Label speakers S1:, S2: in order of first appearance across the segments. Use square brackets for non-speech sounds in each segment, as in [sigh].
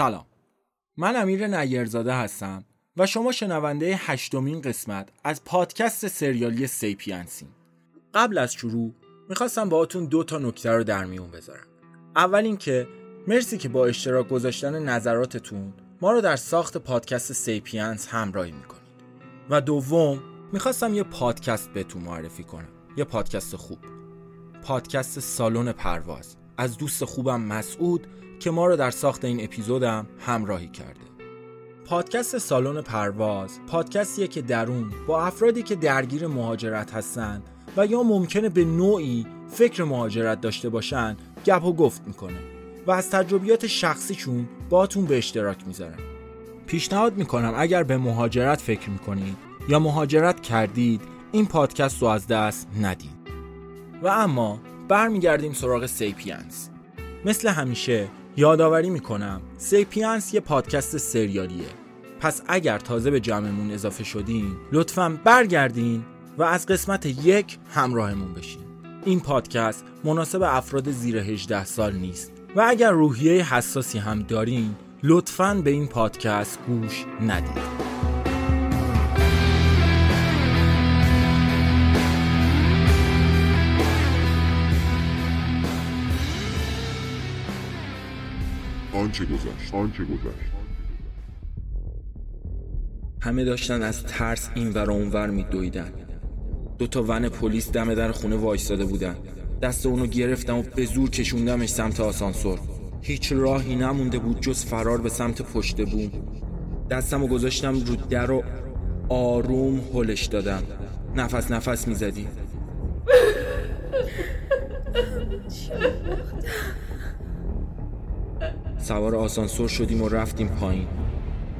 S1: سلام. من امیر نیرزاده هستم و شما شنونده هشتمین قسمت از پادکست سریالی سیپینسین قبل از شروع می‌خواستم باهاتون دو تا نکته رو در میون بذارم. اول اینکه مرسی که با اشتراک گذاشتن نظراتتون ما رو در ساخت پادکست سیپینس همراهی می‌کنید. و دوم می‌خواستم یه پادکست بهتون معرفی کنم. یه پادکست خوب. پادکست سالن پرواز. از دوست خوبم مسعود که ما رو در ساخت این اپیزودم همراهی کرده. پادکست سالن پرواز پادکستیه که درون با افرادی که درگیر مهاجرت هستن و یا ممکنه به نوعی فکر مهاجرت داشته باشن گپ و گفت می‌کنه و از تجربیات شخصیشون باتون به اشتراک می‌ذارن پیشنهاد می‌کنم اگر به مهاجرت فکر می‌کنید یا مهاجرت کردید این پادکست رو از دست ندید. و اما برمیگردیم سراغ سیپینس مثل همیشه یادآوری می‌کنم سیپینس یه پادکست سریالیه. پس اگر تازه به جمعمون اضافه شدین لطفا برگردین و از قسمت یک همراهمون بشین. این پادکست مناسب افراد زیر 18 سال نیست و اگر روحیه حساسی هم دارین لطفا به این پادکست گوش ندید.
S2: آنچه گذشت آنچه گذشت.
S1: همه داشتن از ترس این ور اونور میدویدن. دو تا ون پلیس دم در خونه وایستاده بودن. دست اونو گرفتم و به زور کشوندمش سمت آسانسور. هیچ راهی نمونده بود جز فرار به سمت پشت بوم. دستم و گذاشتم رو در و آروم هلش دادم. نفس نفس می‌زدی. سوار آسانسور شدیم و رفتیم پایین.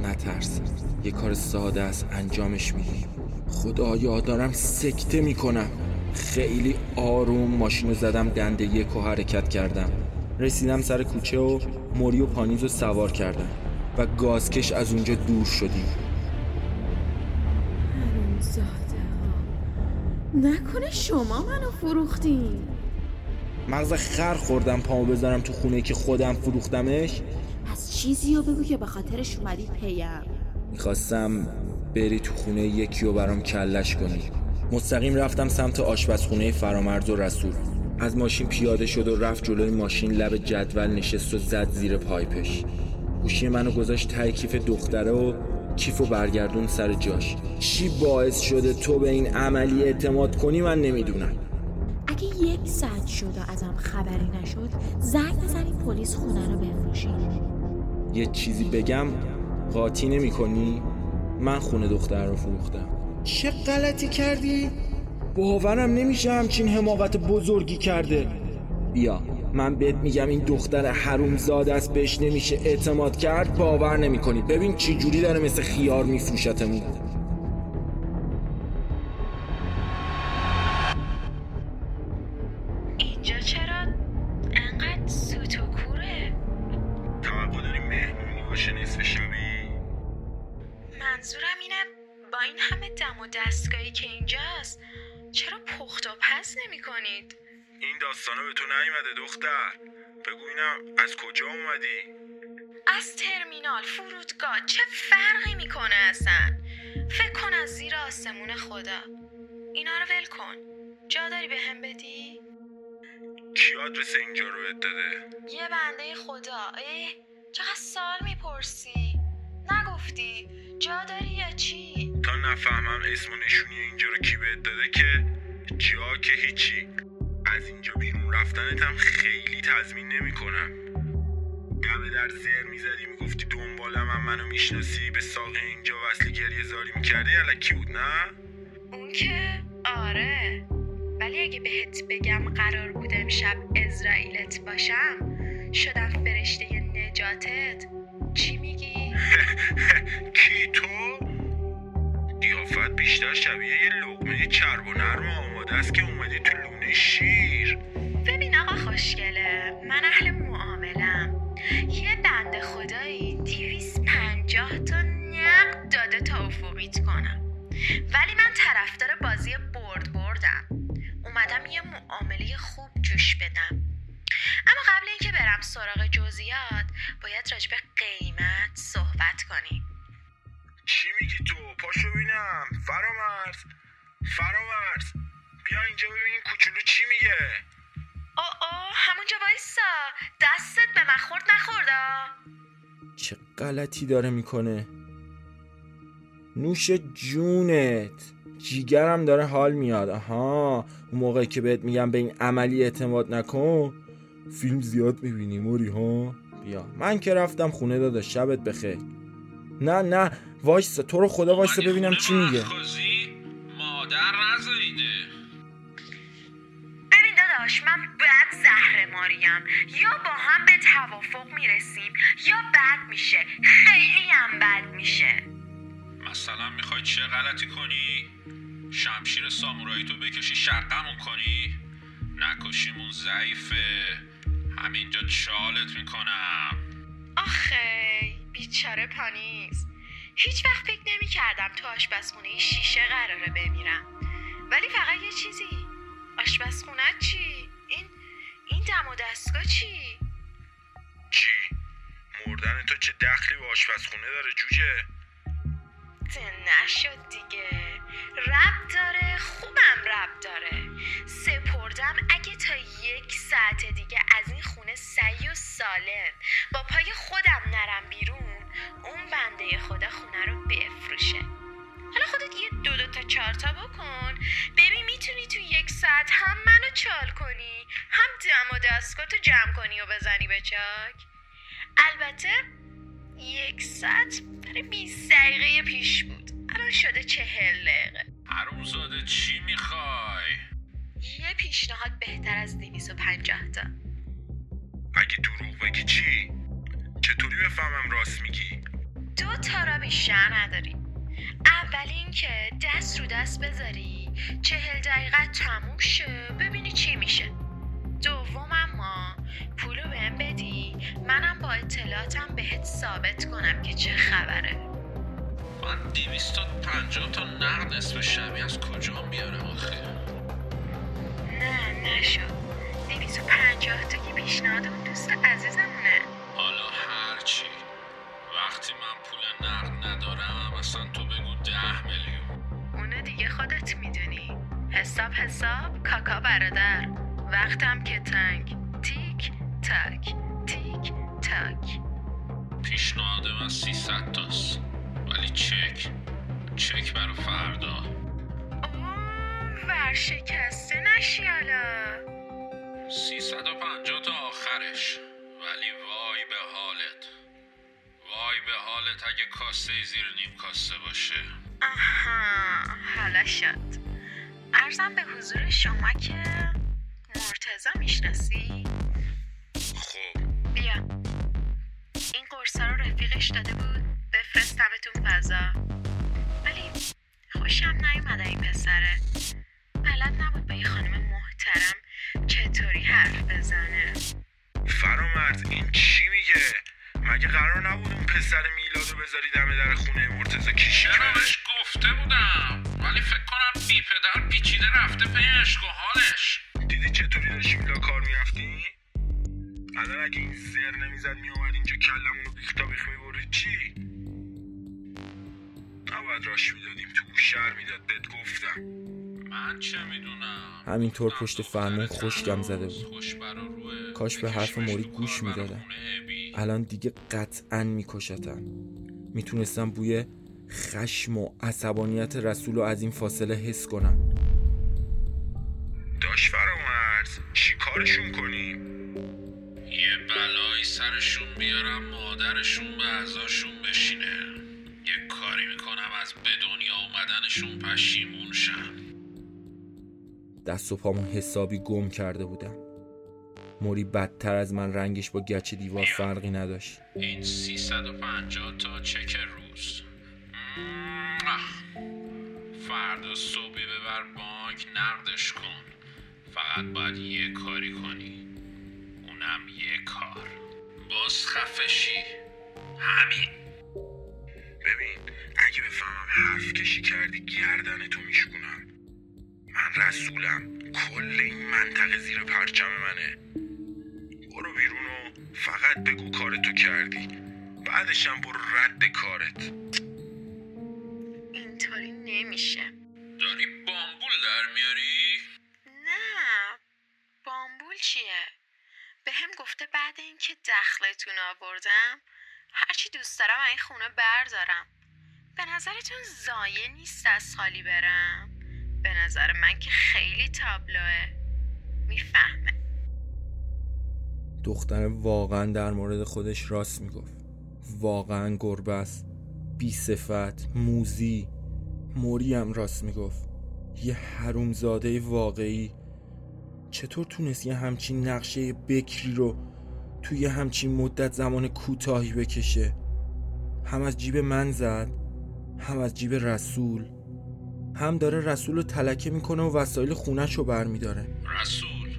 S1: نترس یه کار ساده است انجامش میدیم. خدایا دارم سکته می‌کنم. خیلی آروم ماشین زدم دنده یک و حرکت کردم. رسیدم سر کوچه و موری و پانیز رو سوار کردم. و گازکش از اونجا دور شدیم.
S3: نکنه شما منو فروختین.
S1: مغز خر خوردم پامو بذارم تو خونه که خودم فروختمش.
S3: از چیزی رو بگو که به خاطرش اومدی پیم.
S1: می‌خواستم بری تو خونه یکی رو برام کلش کنی. مستقیم رفتم سمت آشپزخونه فرامرز و رسول. از ماشین پیاده شد و رفت جلوی ماشین لب جدول نشست و زد زیر پایپش. گوشی منو گذاشت تای کیف دختره و کیف و برگردون سر جاش. چی باعث شده تو به این عملی اعتماد کنی من نمی‌دونم.
S3: اگه یک ساعت شد و ازم خبری نشد زنگ بزنی پلیس خونه رو بفروشی.
S1: یه چیزی بگم؟ قاطی نمی کنی؟ من خونه دختر رو فروختم. چه غلطی کردی؟ باورم نمیشه همچین حماقت بزرگی کرده. بیا من بهت میگم این دختر حرومزاده است بهش نمیشه اعتماد کرد باور نمی کنی ببین چی جوری داره مثل خیار میفروشتمون.
S3: ترمینال فرودگاه چه فرقی می‌کنه اصلا. فکر کن از زیر آسمون خدا. اینا رو ول کن. جا داری به هم بدی؟
S2: کی آدرس اینجا رو بهت داده؟
S3: یه بنده خدا. ای چقدر سال می‌پرسی؟ نگفتی. جا داری یا چی؟
S2: تا نفهمم اسم و نشونی اینجا رو کی بهت داده که جا که هیچی. از اینجا بیرون رفتنت هم خیلی تضمین نمی‌کنم. دم در زر می‌زدی می‌گفتی دنبالم هم منو می‌شناسی به ساق اینجا وصلی گریه زاری می‌کردی؟ کی بود نه؟
S3: اون که؟ آره. ولی اگه بهت بگم قرار بود امشب ازرائیلت باشم شدم فرشته نجاتت. چی میگی؟ [laughs]
S2: کی تو؟ قیافت بیشتر شبیه یه لقمه چرب و نرم آماده است که اومدی تو لونه شیر.
S3: ببین آقا خوشگله. من اهل ولی من طرفدار بازی برد بردم. اومدم یه معامله خوب جوش بدم. اما قبل اینکه برم سراغ جزئیات باید راجب قیمت صحبت کنی. چی میگی تو؟
S2: پاشو ببینم فرامرز. فرامرز. بیا اینجا ببینیم کوچولو چی میگه.
S3: او او همونجا وایسا. دستت به من خورد نخوردا
S1: چه غلطی داره می‌کنه؟ نوش جونت. جیگرم داره حال میاد. آها. اون موقعی که بهت میگم به این عملی اعتماد نکن. فیلم زیاد می‌بینی موری ها؟ بیا. من که رفتم خونه دادا شبت بخیر. نه نه. وایسا. تو رو خدا وایسا ببینم چی میگه.
S2: مادر نزاییده
S3: ببین داداش من بد زهر ماریم. یا با هم به توافق می‌رسیم یا بد میشه. خیلی هم بد میشه.
S2: مثلا می‌خوای چه غلطی کنی؟ شمشیر سامورایی تو بکشی شقمون کنی؟ نکشیمون ضعیفه همینجا چالت می‌کنم
S3: آخه بیچاره پانیز هیچ وقت فکر نمی کردم تو آشپزخونه شیشه قراره بمیرم ولی فقط یه چیزی آشپزخونه چی؟ این این دم و دستگاه چی؟
S2: چی؟ مردن تو چه دخلی به آشپزخونه داره جوجه؟
S3: ده نشد دیگه. رب داره خوبم رب داره. سپردم اگه تا یک ساعت دیگه از این خونه سعی و سالم با پای خودم نرم بیرون اون بنده خدا خونه رو بفروشه. حالا خودت یه دو دو تا چهار تا بکن. ببین می‌تونی تو یک ساعت هم منو چال کنی هم دم و دستگاهتو جمع کنی و بزنی به چاک. البته یک ساعت برای 20 دقیقه پیش بود الان شده چهل دقیقه
S2: حرومزاده چی می‌خوای؟
S3: یه پیشنهاد بهتر از 250 تا
S2: اگه دروغ بگی چی؟ چطوری بفهمم راست میگی؟
S3: دو تا را بیشتر نداری اول اینکه دست رو دست بذاری چهل دقیقه تموم شه ببینی چی میشه دوم اما پولو بهم بدی منم با اطلاعاتم بهت ثابت کنم که چه خبره.
S2: من دیویست تا پنجاه تا نقد نصف شبیه از کجا بیارم آخه؟
S3: نه نشد دویست و پنجاه تا که پیشنهاد اون دوست عزیزمونه.
S2: حالا هرچی وقتی من پول نقد ندارم اصلا تو بگو ده میلیون.
S3: اونو دیگه خودت می‌دونی. حساب حساب کاکا برادر. وقتم که تنگ. تیک تاک تاک
S2: پیشنهاد من 300 تاست. ولی چک چک برا فردا.
S3: ورشکسته نشی حالا.
S2: 350 تا آخرش. ولی وای به حالت. وای به حالت اگه کاسه زیر نیم کاسه باشه.
S3: آها حالا شد. ارزم به حضور شما که مرتزا می‌شناسی؟ رفیقش داده بود. بفرستمتون فضا. ولی خوشم نیومده این پسره. بلد نبود با یه خانم محترم چطوری حرف بزنه.
S2: فرامرز این چی میگه؟ مگه قرار نبود اون پسر میلاد رو بذاری دم در خونه مرتزا کیشی چرا بهش گفته بودم؟ ولی فکر کنم بی پدر پیچیده رفته پی عشق و حالش. دیدی چطوری داشتی میلا کار می‌رفتی؟ الان اگه این زر نمی‌زد میومد اینجا کلمون رو بیخ تا بیخ می‌برید چی؟ نباید راش می‌دادیم تو شهر می‌داد بهت گفتم. من چه می‌دونم؟
S1: همینطور پشت فرمون خشکم زده بود. کاش به حرف موری گوش می‌دادم الان دیگه قطعا میکشتم می‌تونستم بوی خشم و عصبانیت رسول رو از این فاصله حس کنم.
S2: داش فرامرز چی کارشون کنیم؟ یه بلایی سرشون بیارم مادرشون به ازاشون بشینه. یه کاری می‌کنم از به دنیا اومدنشون پشیمون شن.
S1: دست و پامو حسابی گم کرده بودم. موری بدتر از من رنگش با گچ دیوار فرقی نداشت.
S2: این 350 تا چک روز. فردا صبحی ببر بانک نقدش کن. فقط باید یه کاری کنی. اونم یه کار. باز خفشی. همین. ببین اگه بفهمم حرف کشی کردی گردن تو میشکنم من رسولم. کل این منطقه زیر پرچم منه. برو بیرون و فقط بگو کارتو کردی. بعدشم برو رد کارت.
S3: اینطوری نمیشه.
S2: داری بامبول بامبول در میاری؟
S3: نه بامبول چیه؟ به هم گفته بعد اینکه دخلتون آوردم هرچی دوست دارم این خونه بردارم. به نظرتون زایه نیست از خالی برم؟ به نظر من که خیلی تابلوه. می‌فهمه.
S1: دختر واقعا در مورد خودش راست می‌گفت. واقعا گربه است بی صفت موزی. موری هم راست می‌گفت. یه حرومزاده واقعی. چطور تونست یه همچین نقشه بکری رو توی همچین مدت زمان کوتاهی بکشه. هم از جیب من زد هم از جیب رسول. هم داره رسول رو تلکه می‌کنه و وسایل خونش رو برمیداره.
S2: رسول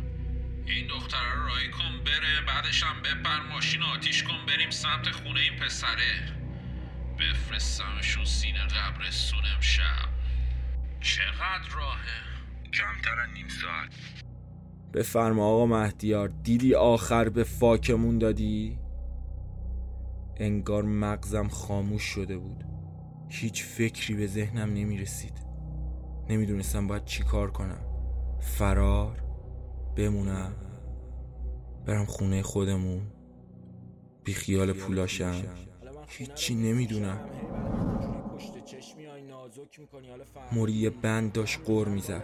S2: این دختره رو رایی کن بره بعدش هم بپر ماشین آتیش کن بریم سمت خونه این پسره. بفرستمشون سینه قبرستون امشب. چقدر راهه؟ کمتر از نیم ساعت.
S1: بفرما آقا مهدیار دیدی آخر به فاکمون دادی؟ انگار مغزم خاموش شده بود. هیچ فکری به ذهنم نمی رسید نمی‌دونستم باید چی کار کنم. فرار بمونم برم خونه خودمون. بی خیال پولاشم. هیچی نمی‌دونم. موری یه بند داشت قر می‌زد.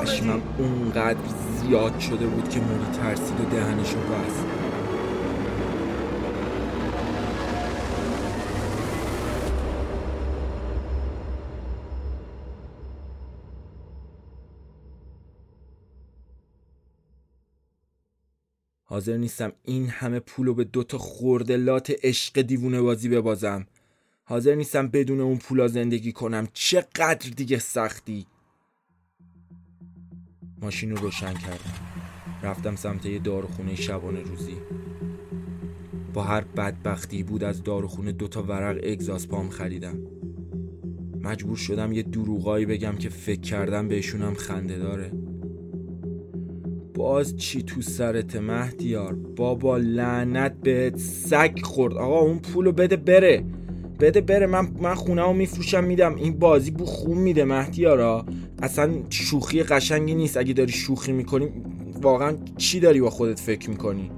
S1: خشمم اونقدر زیاد شده بود که موری ترسید و دهنشو بست. حاضر نیستم این همه پولو به دوتا خوردلات عشق دیوونه بازی ببازم. حاضر نیستم بدون اون پولا زندگی کنم. چقدر دیگه سختی. ماشین رو روشن کردم. رفتم سمت یه داروخونه شبانه روزی. با هر بدبختی بود از داروخونه دوتا ورق اگزاس پام خریدم. مجبور شدم یه دروغایی بگم که فکر کردم بهشونم خنده داره. باز چی تو سرت مهدیار؟ بابا لعنت بهت سگ خورد. آقا اون پولو بده بره. بده بره. من من خونه رو میفروشم میدم. این بازی بو خون میده مهدیارا. اصلا شوخی قشنگی نیست. اگه داری شوخی می‌کنی واقعا چی داری با خودت فکر می‌کنی؟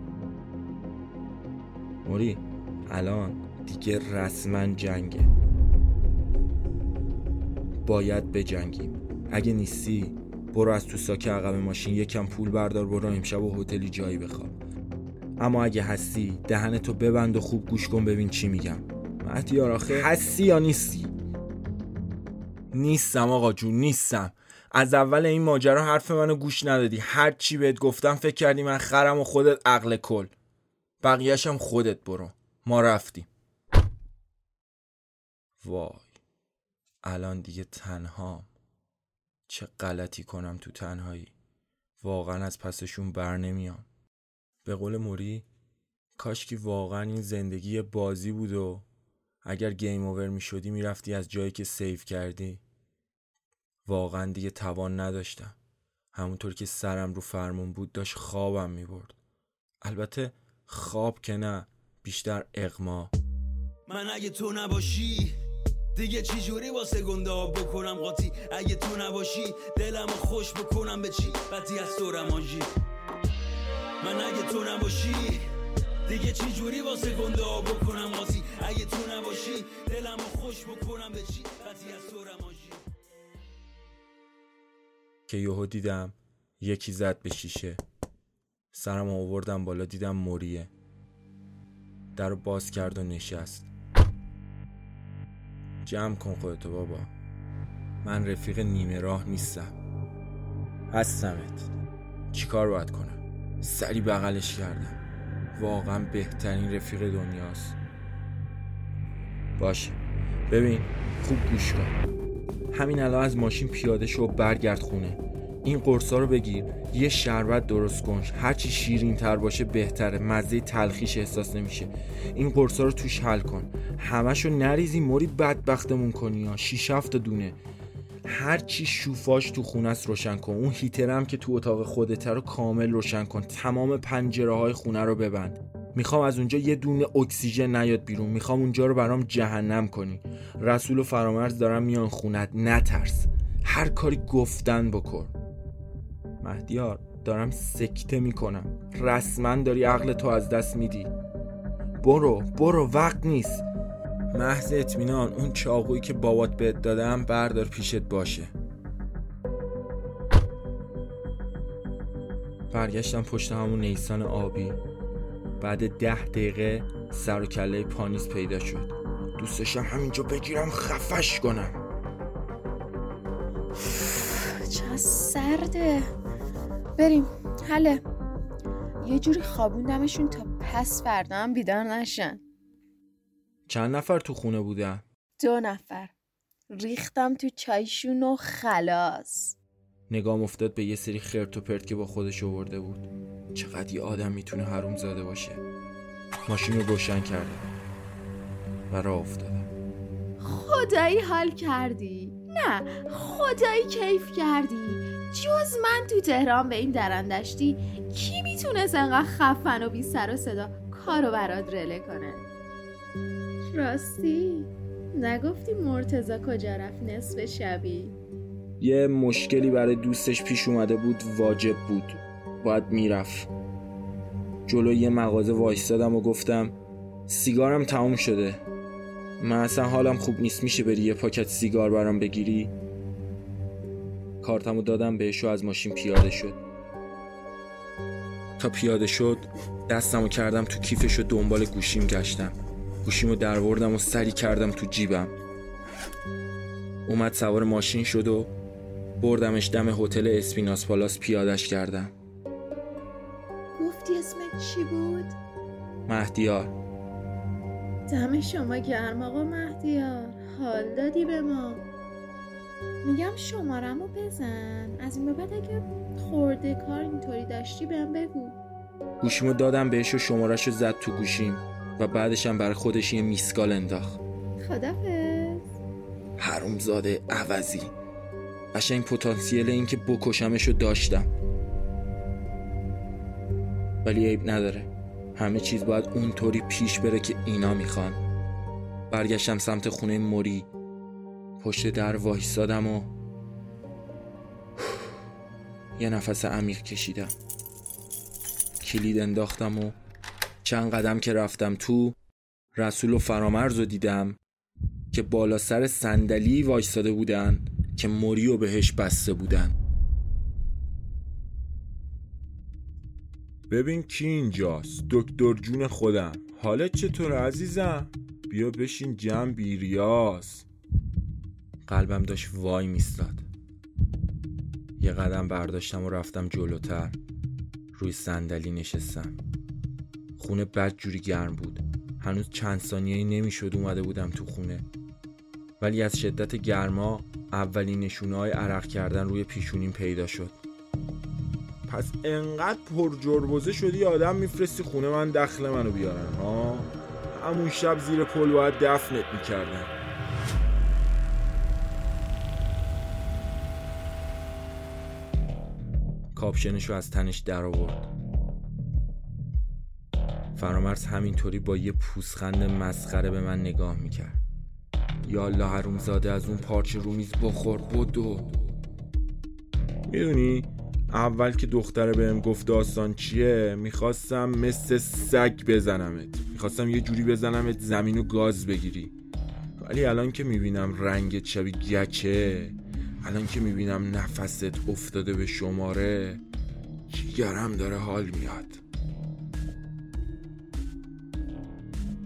S1: موری الان دیگه رسما جنگه. باید بجنگیم. اگه نیستی برو از تو ساک عقب ماشین. یکم پول بردار برو امشب و هتلی جایی بخواب. اما اگه هستی دهنتو ببند و خوب گوش کن ببین چی میگم. مهدیار آخه. هستی یا نیستی؟ نیستم آقا جون نیستم. از اول این ماجرا حرف منو گوش ندادی. هر چی بهت گفتم فکر کردی من خرم و خودت عقل کل. بقیهشم خودت برو. ما رفتیم. وای الان دیگه تنها چه غلطی کنم تو تنهایی. واقعا از پسشون بر نمیام. به قول موری کاش که واقعا این زندگی بازی بود و اگر گیم اوور می شدی می رفتی از جایی که سیف کردی. واقعا دیگه توان نداشتم. همونطور که سرم رو فرمون بود داشت خوابم می برد البته خواب که نه بیشتر اغما.
S4: من اگه تو نباشی دیگه چی جوری واسه گنده بکنم قاطی؟ اگه تو نباشی دلم خوش بکنم به چی؟ بدی از تو رمانجی من اگه تو نباشی دیگه چی جوری واسه گنده ها بکنم قاطی اگه تو نباشی دلم خوش بکنم به چی؟ بدی از تو رمانجی
S1: که یهو دیدم یکی زد به شیشه. سرم آوردم بالا دیدم موریه. در باز کرد و نشست. جمع کن خودتو بابا. من رفیق نیمه راه نیستم. هستمت. چیکار باید کنم؟ سری بغلش کردم. واقعا بهترین رفیق دنیاست. باشه. ببین خوب گوش کن. همین الان از ماشین پیاده شو برگرد خونه. این قرصا رو بگیر. یه شربت درست کن هرچی شیرین تر باشه بهتره. مزه تلخیش احساس نمیشه. این قرصا رو توش حل کن. همشو نریزی موری بدبختمون کنی ها شیش هفت دونه. هرچی شوفاش تو خونه است روشن کن. اون هیترم که تو اتاق خودته رو کامل روشن کن. تمام پنجره های خونه رو ببند. می‌خوام از اونجا یه دونه اکسیژن نیاد بیرون. می‌خوام اونجا رو برام جهنم کنی. رسول و فرامرز دارم میان خونت. نترس. هر کاری گفتن بکن. مهدیار دارم سکته می‌کنم. رسما داری عقل تو از دست میدی. برو برو. وقت نیست. محض اطمینان اون چاقویی که بابات بهت دادم بردار پیشت باشه. برگشتم پشت همون نیسان آبی. بعد ده دقیقه سر و کله پانیز پیدا شد. دوست داشتم همینجا بگیرم خفش کنم.
S3: چه سرده. بریم. حله. یه جوری خوابوندمشون تا پس فردا هم بیدار نشن.
S1: چند نفر تو خونه بودن؟
S3: دو نفر. ریختم تو چایشون و خلاص.
S1: نگام افتاد به یه سری خرت و پرت که با خودش آورده بود. چقدر یه آدم می‌تونه حروم زاده باشه. ماشین رو روشن کرده. و راه افتادم
S3: خدایی حال کردی؟ نه خدایی کیف کردی؟ جز من تو تهران به این درندشتی کی می‌تونست انقدر خفن و بی سر و صدا کارو برات رله کنه؟ راستی. نگفتی مرتزا کجا رفت نصف شبی؟
S1: یه مشکلی برای دوستش پیش اومده بود واجب بود. باید می‌رفت. جلوی یه مغازه وایستادم و گفتم سیگارم تموم شده. من اصلا حالم خوب نیست میشه بری یه پاکت سیگار برام بگیری؟ کارتمو دادم بهش و از ماشین پیاده شد. تا پیاده شد دستمو کردم تو کیفش و دنبال گوشیم گشتم. گوشیمو دروردم و سری کردم تو جیبم. اومد سوار ماشین شد و بردمش دم هتل اسپیناس پالاس پیادش کردم.
S3: گفتی اسمت چی بود؟
S1: مهدیار.
S3: دم شما گرم آقا مهدیار. حال دادی به ما. میگم شمارمو بزن. از این به بعد اگه خورده کار اینطوری داشتی بهم بگو.
S1: گوشیمو دادم بهش و شمارش رو زد تو گوشیم. و بعدشم برای خودش یه میسکال انداخت.
S3: خدافز
S1: حرومزاده عوضی. قشنگ پتانسیل این که بکشمش رو داشتم. ولی عیب نداره. همه چیز باید اونطوری پیش بره که اینا می‌خوان. برگشتم سمت خونه موری. پشت در وایستادم و یه نفس عمیق کشیدم. کلید انداختم و چند قدم که رفتم تو رسول و فرامرز رو دیدم که بالا سر صندلی وایستاده بودن که موریو بهش بسته بودن.
S5: ببین کی اینجاست. دکتر جون خودم. حالت چطور عزیزم؟ بیا بشین جمع بیریاس
S1: قلبم داشت وای میستاد یه قدم برداشتم و رفتم جلوتر. روی صندلی نشستم. خونه بد جوری گرم بود. هنوز چند ثانیه نمی‌شد اومده بودم تو خونه. ولی از شدت گرما اولین نشونه های عرق کردن روی پیشونیم پیدا شد.
S5: پس انقدر پر جربوزه شدی آدم میفرستی خونه من دخل منو بیارن ها؟ همون شب زیر پل باید دفنت می‌کردن.
S1: کاپشنش رو از تنش در آورد فرامرز همینطوری با یه پوسخند مسخره به من نگاه می‌کرد. یا الله حرومزاده از اون پارچه رومیز بخور بدو.
S5: می‌دونی اول که دختره بهم گفت داستان چیه می‌خواستم مثل سگ بزنمت. می‌خواستم یه جوری بزنمت زمین و گاز بگیری. ولی الان که می‌بینم رنگت شبیه گچه الان که می‌بینم نفست افتاده به شماره جیگرم داره حال میاد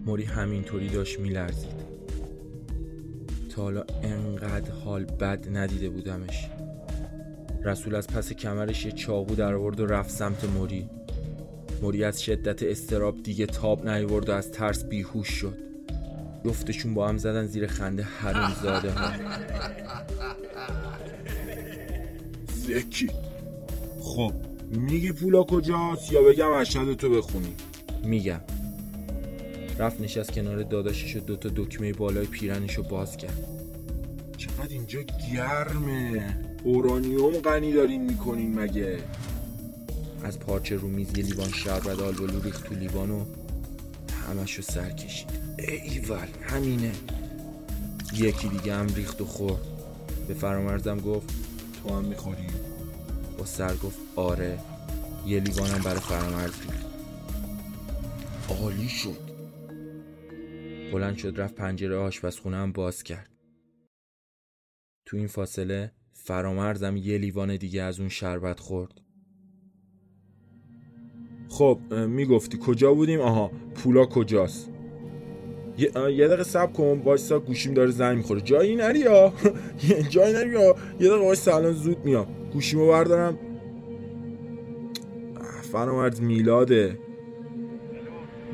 S1: موری همینطوری داشت میلرزید. تا حالا انقدر حال بد ندیده بودمش. رسول از پس کمرش یه چاقو در آورد و رفت سمت موری. موری از شدت استراب دیگه تاب نیورد و از ترس بیهوش شد. جفتشون با هم زدن زیر خنده حروم زاده ها.
S5: زکی خب میگی پولا کجاست یا بگم اشهد تو بخونی؟
S1: میگم. رفت نشست کنار داداشش و دوتا دکمه بالای پیرنش رو باز کرد.
S5: چقدر اینجا گرمه. اورانیوم غنی دارین می‌کنین مگه؟
S1: از پارچه رو میز یه لیوان شربت آلبالو ریخت تو لیوان و همشو سر کشید. ایول همینه. یکی دیگه هم ریخت و خورد. به فرامرزم گفت
S2: تو هم می‌خوری؟
S1: با سر گفت آره. یه لیوانم برای فرامرز ریخت. عالی شد. بلند شد رفت پنجره آشپزخونه هم باز کرد. تو این فاصله فرامرزم یه لیوان دیگه از اون شربت خورد.
S2: خب می‌گفتی کجا بودیم؟ آها پولا کجاست؟ یه, یه دقیقه سب کن وایسا گوشیم داره زنگ می‌خوره. جایی نری یا؟ [laughs] جایی نری یا؟ یه دقیقه وایسا الان زود میام. گوشیمو بردارم. فرامرز میلاده.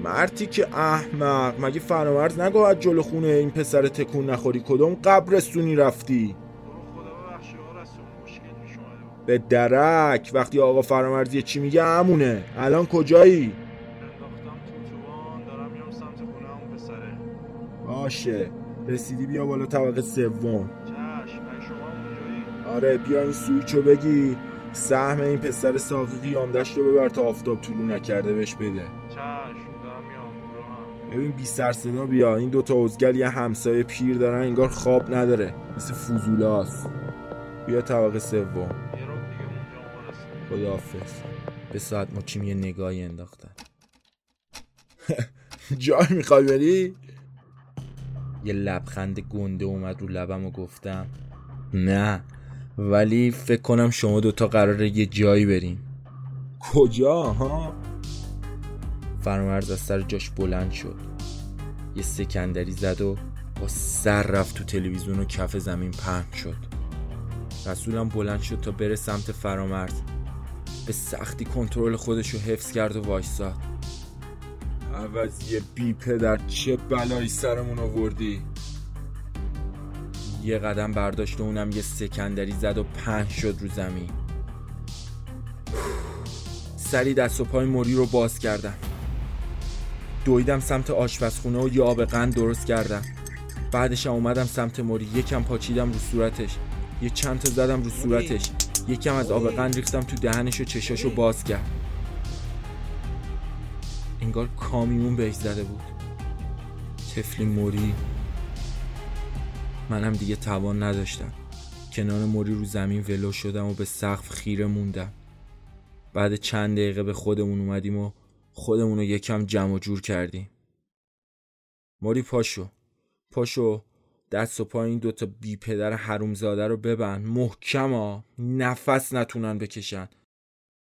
S2: مرتی که احمق مگه فرامرز نگو از جلو خونه این پسر تکون نخوری؟ کدوم قبرستونی رفتی؟ به درک. وقتی آقا فرامرزی چی میگه همونه. الان کجایی؟ باشه. رسیدی بیا بالا طبقه سوم. آره بیا این سویچو بگی. سهم این پسر ساقی قیامدشت رو ببر تا آفتاب طولو نکرده بهش بده. ببین بی سر صدا بیا. این دوتا ازگل یه همسایه پیر دارن انگار خواب نداره. مثل فوزولاست بیا طبقه سوم. خداحافظ.
S1: به ساعت مچیم یه نگاهی انداختم [laughs]
S2: جای می‌خوای بری؟
S1: یه لبخند گنده اومد رو لبم و گفتم نه. ولی فکر کنم شما دوتا قراره یه جایی بریم.
S2: کجا؟ ها؟
S1: فرامرز از سر جاش بلند شد. یه سکندری زد و با سر رفت تو تلویزیون و کف زمین پهن شد. رسولم بلند شد تا بره سمت فرامرز. به سختی کنترل خودش رو حفظ کرد و وایساد.
S2: عوض یه بی پدر چه بلایی سرمون آوردی؟
S1: یه قدم برداشت و اونم یه سکندری زد و پهن شد رو زمین. سری دست و پای موری رو باز کردم دویدم سمت آشپزخونه و یه آب قند درست کردم. بعدش اومدم سمت موری یکم پاچیدم رو صورتش. یه چند تا زدم رو صورتش. یکم از آب قند ریختم تو دهنش و چشاشو باز کرد. انگار کامیون بهش زده بود. تفلی موری منم دیگه توان نداشتم. کنار موری رو زمین ولو شدم و به سقف خیره موندم. بعد چند دقیقه به خودمون اومدیم و خودمون رو یکم جمع و جور کردیم. موری پاشو پاشو دست و پا این دوتا بی پدر حرومزاده رو ببند. محکم ها نفس نتونن بکشن.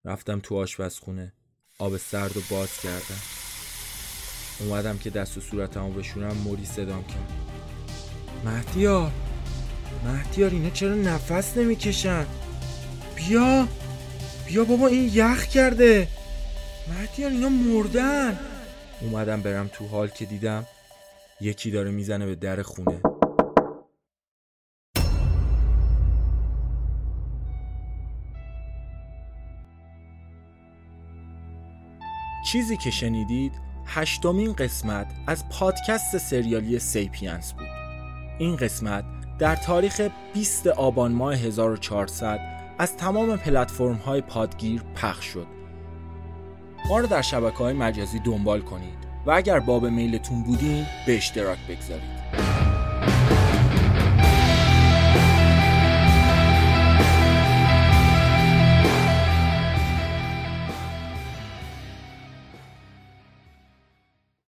S1: رفتم تو آشپزخونه آب سرد و باز کردم. اومدم که دست و صورتمو بشورم موری صدام کرد. مهدیار مهدیار اینا چرا نفس نمی‌کشن؟ بیا بیا بابا این یخ کرده. مهدیار اینا مردن. اومدم برم تو حال که دیدم یکی داره می‌زنه به در خونه. چیزی که شنیدید هشتمین قسمت از پادکست سریالی سیپینس بود. این قسمت در تاریخ 20 آبان ماه 1400 از تمام پلتفرم های پادگیر پخش شد. ما رو در شبکه های مجازی دنبال کنید و اگر باب میلتون بودین به اشتراک بگذارید.